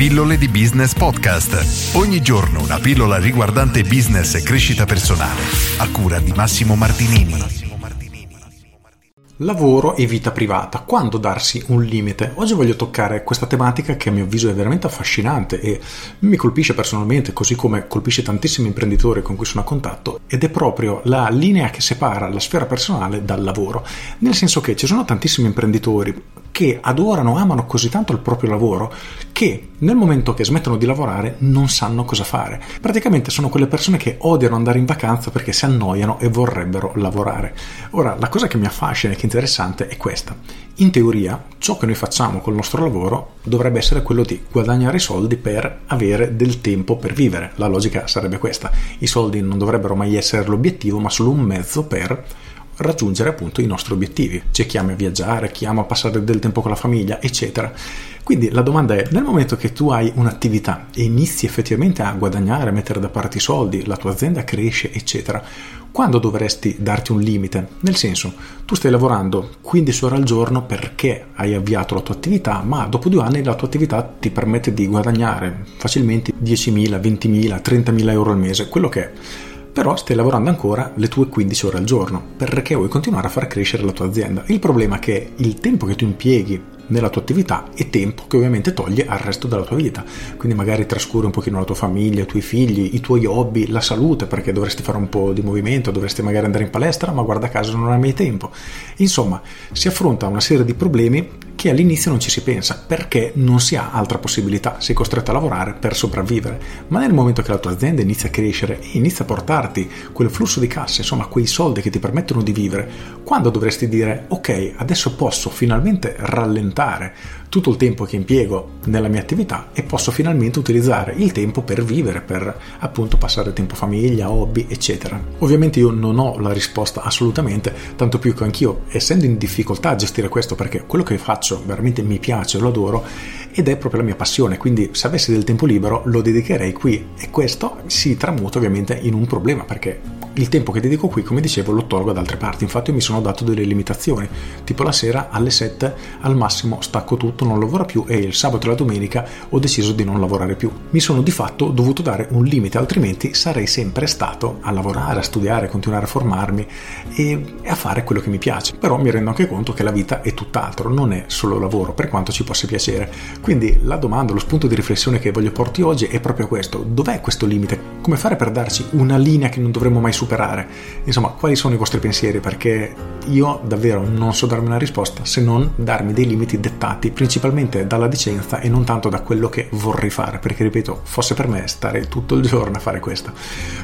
Pillole di Business Podcast. Ogni giorno una pillola riguardante business e crescita personale. A cura di Massimo Martinini. Lavoro e vita privata, quando darsi un limite? Oggi voglio toccare questa tematica che a mio avviso è veramente affascinante e mi colpisce personalmente, così come colpisce tantissimi imprenditori con cui sono a contatto, ed è proprio la linea che separa la sfera personale dal lavoro. Nel senso che ci sono tantissimi imprenditori che adorano, amano così tanto il proprio lavoro che nel momento che smettono di lavorare non sanno cosa fare. Praticamente sono quelle persone che odiano andare in vacanza perché si annoiano e vorrebbero lavorare. Ora, la cosa che mi affascina e che è interessante è questa. In teoria, ciò che noi facciamo col nostro lavoro dovrebbe essere quello di guadagnare i soldi per avere del tempo per vivere. La logica sarebbe questa. I soldi non dovrebbero mai essere l'obiettivo, ma solo un mezzo per raggiungere appunto i nostri obiettivi. C'è chi ama viaggiare, chi ama passare del tempo con la famiglia, eccetera. Quindi la domanda è, nel momento che tu hai un'attività e inizi effettivamente a guadagnare, a mettere da parte i soldi, la tua azienda cresce, eccetera, quando dovresti darti un limite? Nel senso, tu stai lavorando 15 ore al giorno perché hai avviato la tua attività, ma dopo due anni la tua attività ti permette di guadagnare facilmente 10.000, 20.000, 30.000 euro al mese, quello che è però stai lavorando ancora le tue 15 ore al giorno perché vuoi continuare a far crescere la tua azienda. Il problema è che il tempo che tu impieghi nella tua attività e tempo che ovviamente toglie al resto della tua vita. Quindi magari trascuri un pochino la tua famiglia, i tuoi figli, i tuoi hobby, la salute, perché dovresti fare un po' di movimento, dovresti magari andare in palestra, ma guarda caso non hai mai tempo. Insomma, si affronta una serie di problemi che all'inizio non ci si pensa perché non si ha altra possibilità, sei costretto a lavorare per sopravvivere, ma nel momento che la tua azienda inizia a crescere e inizia a portarti quel flusso di cassa, insomma quei soldi che ti permettono di vivere, quando dovresti dire ok, adesso posso finalmente rallentare tutto il tempo che impiego nella mia attività e posso finalmente utilizzare il tempo per vivere, per appunto passare tempo famiglia, hobby, eccetera. Ovviamente io non ho la risposta assolutamente, tanto più che anch'io, essendo in difficoltà a gestire questo perché quello che faccio veramente mi piace, lo adoro ed è proprio la mia passione, quindi se avessi del tempo libero lo dedicherei qui e questo si tramuta ovviamente in un problema perché il tempo che dedico qui, come dicevo, lo tolgo da altre parti. Infatti, mi sono dato delle limitazioni. Tipo la sera alle 7 al massimo stacco tutto, non lavoro più e il sabato e la domenica ho deciso di non lavorare più. Mi sono di fatto dovuto dare un limite, altrimenti sarei sempre stato a lavorare, a studiare, a continuare a formarmi e a fare quello che mi piace. Però mi rendo anche conto che la vita è tutt'altro, non è solo lavoro, per quanto ci possa piacere. Quindi la domanda, lo spunto di riflessione che voglio porti oggi è proprio questo: dov'è questo limite? Come fare per darci una linea che non dovremmo mai superare. Insomma, quali sono i vostri pensieri? Perché io davvero non so darmi una risposta se non darmi dei limiti dettati principalmente dalla licenza e non tanto da quello che vorrei fare. Perché, ripeto, fosse per me stare tutto il giorno a fare questo.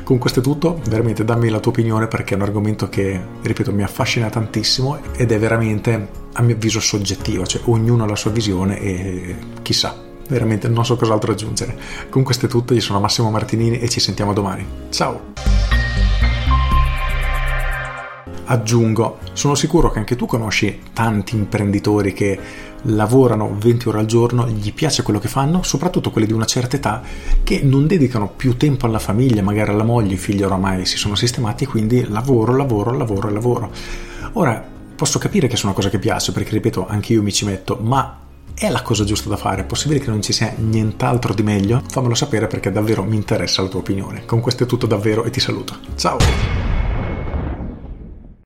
Con questo è tutto, veramente dammi la tua opinione perché è un argomento che, ripeto, mi affascina tantissimo ed è veramente, a mio avviso, soggettivo. Cioè, ognuno ha la sua visione e chissà veramente non so cos'altro aggiungere. Con questo è tutto, io sono Massimo Martinini e ci sentiamo domani. Ciao! Aggiungo, sono sicuro che anche tu conosci tanti imprenditori che lavorano 20 ore al giorno, gli piace quello che fanno, soprattutto quelli di una certa età che non dedicano più tempo alla famiglia, magari alla moglie, i figli oramai si sono sistemati e quindi lavoro, lavoro, lavoro e lavoro. Ora, posso capire che è una cosa che piace perché ripeto, anche io mi ci metto, ma è la cosa giusta da fare? È possibile che non ci sia nient'altro di meglio? Fammelo sapere perché davvero mi interessa la tua opinione. Con questo è tutto davvero e ti saluto. Ciao!